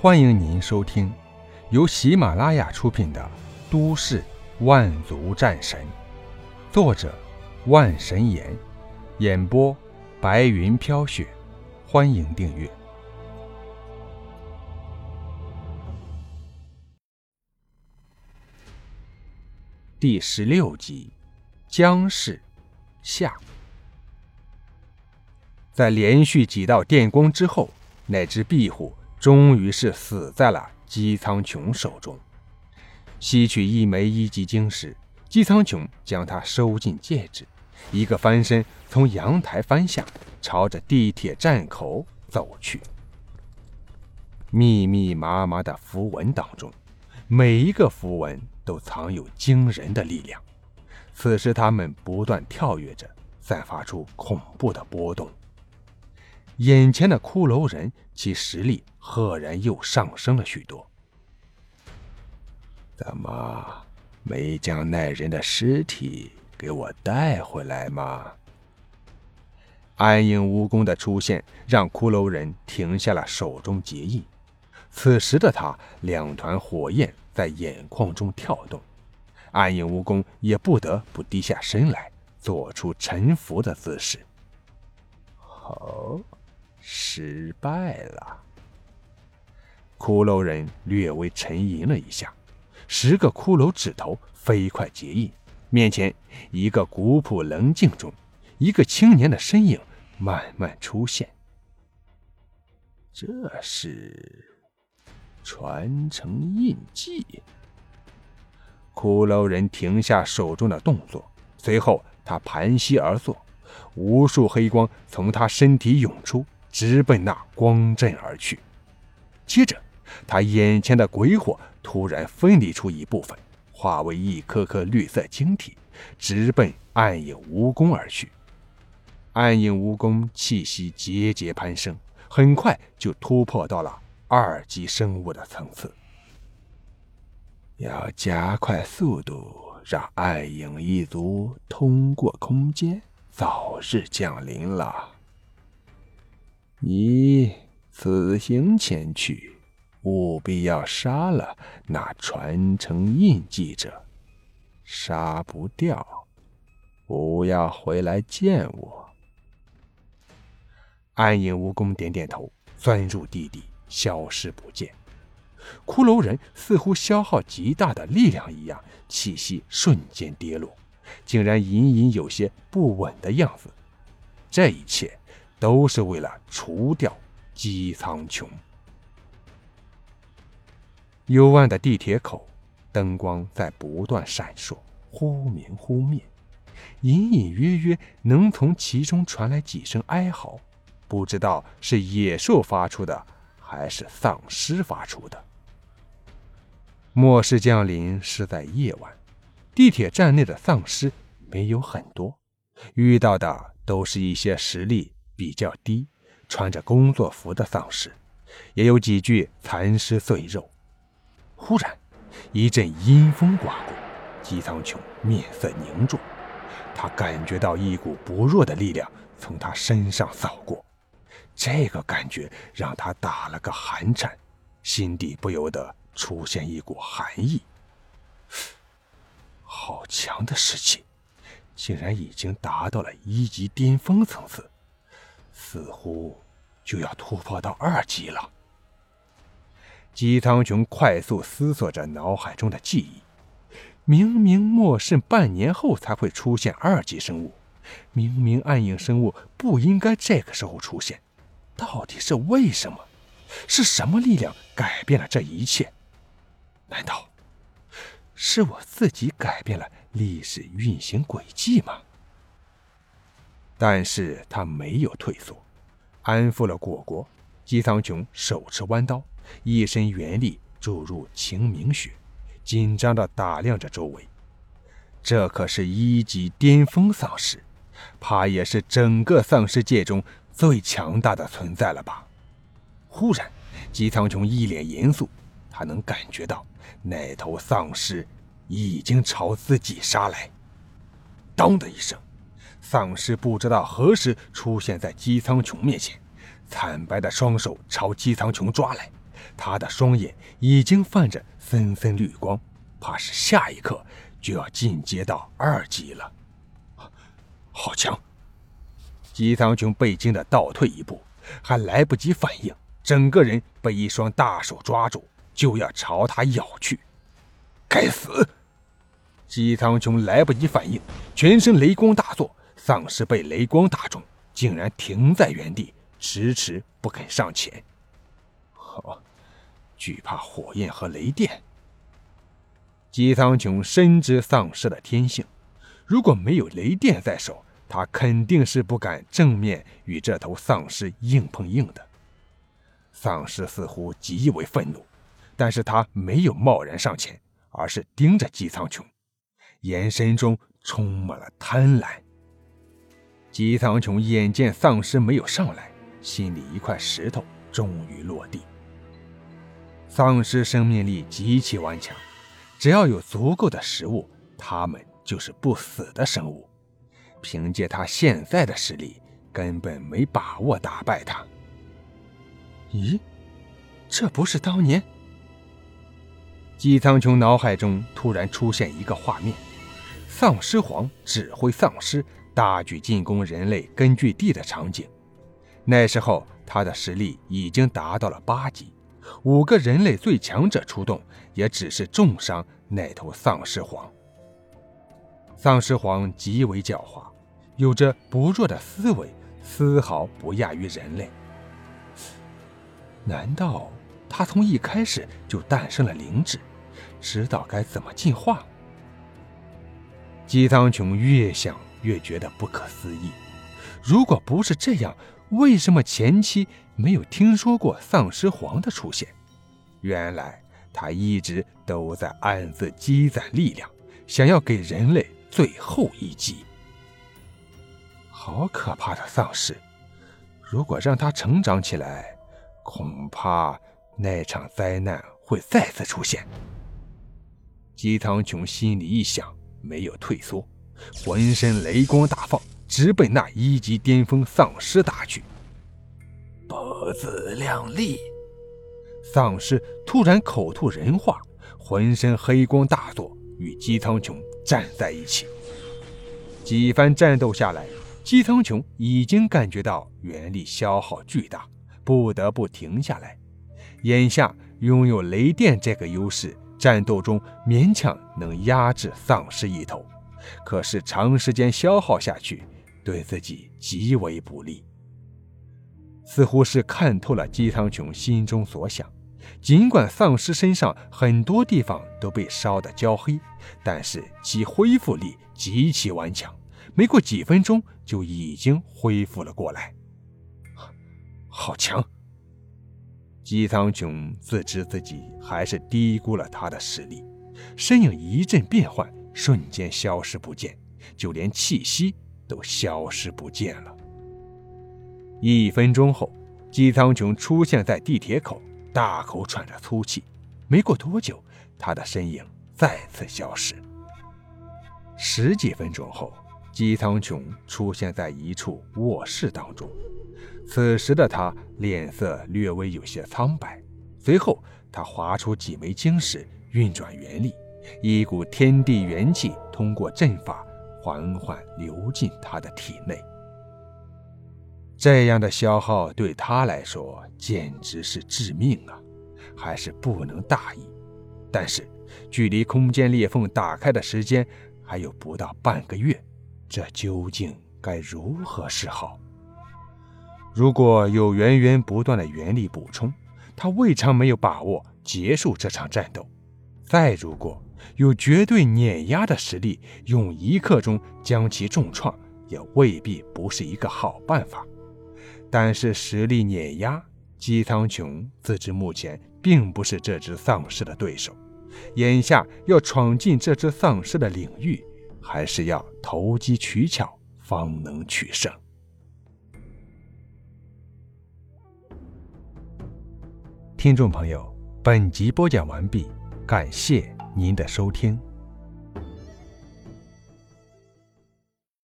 欢迎您收听由喜马拉雅出品的《都市万族战神》，作者万神岩，演播白云飘雪。欢迎订阅第十六集《僵尸下》。在连续几道电光之后，那只壁虎。终于是死在了姬苍穹手中。吸取一枚一级晶石，姬苍穹将它收进戒指，一个翻身从阳台翻下，朝着地铁站口走去。密密麻麻的符文当中，每一个符文都藏有惊人的力量。此时，它们不断跳跃着，散发出恐怖的波动。眼前的骷髅人，其实力赫然又上升了许多。怎么没将那人的尸体给我带回来吗？暗影蜈蚣的出现让骷髅人停下了手中结印。此时的他，两团火焰在眼眶中跳动，暗影蜈蚣也不得不低下身来，做出臣服的姿势。好。失败了。骷髅人略微沉吟了一下，十个骷髅指头飞快结印，面前一个古朴棱镜中，一个青年的身影慢慢出现。这是传承印记。骷髅人停下手中的动作，随后他盘膝而坐，无数黑光从他身体涌出。直奔那光阵而去。接着，他眼前的鬼火突然分离出一部分，化为一颗颗绿色晶体，直奔暗影蜈蚣而去。暗影蜈蚣气息节节攀升，很快就突破到了二级生物的层次。要加快速度，让暗影一族通过空间，早日降临了。你此行前去，务必要杀了那传承印记者。杀不掉，不要回来见我。暗影蜈蚣点点头，钻入地底，消失不见。骷髅人似乎消耗极大的力量一样，气息瞬间跌落，竟然隐隐有些不稳的样子。这一切。都是为了除掉姬苍穹。幽暗的地铁口，灯光在不断闪烁，忽明忽灭，隐隐约约能从其中传来几声哀嚎，不知道是野兽发出的，还是丧尸发出的。末世降临是在夜晚，地铁站内的丧尸没有很多，遇到的都是一些实力。比较低，穿着工作服的丧尸，也有几具残尸碎肉。忽然，一阵阴风刮过，姬苍穹面色凝重，他感觉到一股不弱的力量从他身上扫过，这个感觉让他打了个寒颤，心底不由得出现一股寒意。好强的士气，竟然已经达到了一级巅峰层次。似乎就要突破到二级了。姬苍穹快速思索着脑海中的记忆，明明末世半年后才会出现二级生物，明明暗影生物不应该这个时候出现，到底是为什么？是什么力量改变了这一切？难道是我自己改变了历史运行轨迹吗？但是他没有退缩，安抚了果果。姬苍穹手持弯刀，一身元力注入清明血，紧张地打量着周围。这可是一级巅峰丧尸，怕也是整个丧尸界中最强大的存在了吧？忽然，姬苍穹一脸严肃，他能感觉到那头丧尸已经朝自己杀来。当的一声。丧尸不知道何时出现在姬苍穹面前，惨白的双手朝姬苍穹抓来，他的双眼已经泛着森森绿光，怕是下一刻就要进阶到二级了。好强！姬苍穹被惊得倒退一步，还来不及反应，整个人被一双大手抓住，就要朝他咬去。该死！姬苍穹来不及反应，全身雷光大作，丧尸被雷光打中，竟然停在原地，迟迟不肯上前。好，惧怕火焰和雷电。姬苍穹深知丧尸的天性，如果没有雷电在手。他肯定是不敢正面与这头丧尸硬碰硬的。丧尸似乎极为愤怒，但是他没有贸然上前，而是盯着姬苍穹，眼神中充满了贪婪。姬苍穹眼见丧尸没有上来，心里一块石头终于落地。丧尸生命力极其顽强，只要有足够的食物，它们就是不死的生物。凭借他现在的实力，根本没把握打败他。咦，这不是当年？姬苍穹脑海中突然出现一个画面：丧尸皇指挥丧尸大举进攻人类根据地的场景。那时候他的实力已经达到了八级，五个人类最强者出动，也只是重伤那头丧尸皇。丧尸皇极为狡猾，有着不弱的思维，丝毫不亚于人类。难道他从一开始就诞生了灵智，知道该怎么进化？姬苍穹越想越觉得不可思议。如果不是这样，为什么前期没有听说过丧尸皇的出现？原来他一直都在暗自积攒力量，想要给人类。最后一击，好可怕的丧尸！如果让他成长起来，恐怕那场灾难会再次出现。姬苍穹心里一想，没有退缩，浑身雷光大放，直奔那一级巅峰丧尸打去。不自量力！丧尸突然口吐人话，浑身黑光大作，与姬苍穹。站在一起，几番战斗下来，姬苍穹已经感觉到元力消耗巨大，不得不停下来。眼下拥有雷电这个优势，战斗中勉强能压制丧尸一头，可是长时间消耗下去，对自己极为不利。似乎是看透了姬苍穹心中所想。尽管丧尸身上很多地方都被烧得焦黑，但是其恢复力极其顽强，没过几分钟就已经恢复了过来。好强！姬苍穹自知自己还是低估了他的实力，身影一阵变换，瞬间消失不见，就连气息都消失不见了。一分钟后，姬苍穹出现在地铁口。大口喘着粗气，没过多久，他的身影再次消失。十几分钟后，姬苍穹出现在一处卧室当中。此时的他脸色略微有些苍白。随后，他划出几枚晶石，运转元力，一股天地元气通过阵法缓缓流进他的体内。这样的消耗对他来说简直是致命啊！还是不能大意。但是，距离空间裂缝打开的时间还有不到半个月，这究竟该如何是好？如果有源源不断的元力补充，他未尝没有把握结束这场战斗。再如果有绝对碾压的实力，用一刻钟将其重创，也未必不是一个好办法。但是实力碾压，姬苍穹自知目前并不是这只丧尸的对手，眼下要闯进这只丧尸的领域，还是要投机取巧方能取胜。听众朋友，本集播讲完毕，感谢您的收听。